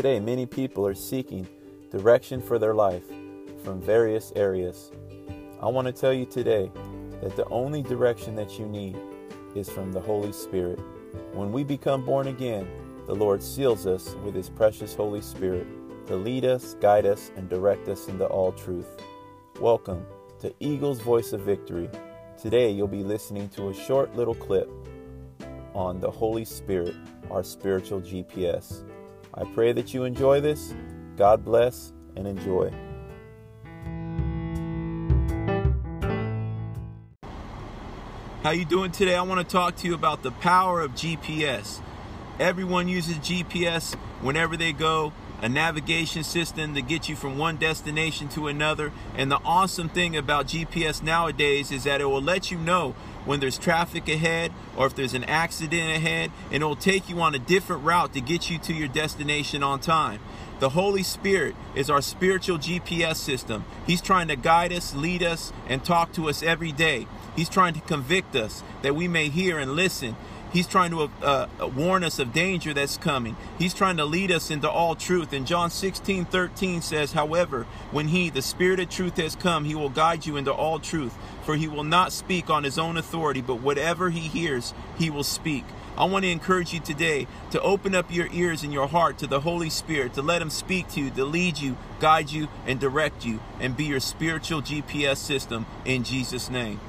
Today, many people are seeking direction for their life from various areas. I want to tell you today that the only direction that you need is from the Holy Spirit. When we become born again, the Lord seals us with His precious Holy Spirit to lead us, guide us, and direct us into all truth. Welcome to Eagle's Voice of Victory. Today, you'll be listening to a short little clip on the Holy Spirit, our spiritual GPS. I pray that you enjoy this. God bless and enjoy. How you doing today? I want to talk to you about the power of GPS. Everyone uses GPS whenever they go, a navigation system to get you from one destination to another. And the awesome thing about GPS nowadays is that it will let you know when there's traffic ahead or if there's an accident ahead, and it will take you on a different route to get you to your destination on time. The Holy Spirit is our spiritual GPS system. He's trying to guide us, lead us, and talk to us every day. He's trying to convict us that we may hear and listen. He's trying to uh, uh, warn us of danger that's coming. He's trying to lead us into all truth. And John 16, 13 says, However, when He, the Spirit of truth, has come, He will guide you into all truth. For He will not speak on His own authority, but whatever He hears, He will speak. I want to encourage you today to open up your ears and your heart to the Holy Spirit, to let Him speak to you, to lead you, guide you, and direct you, and be your spiritual GPS system in Jesus' name.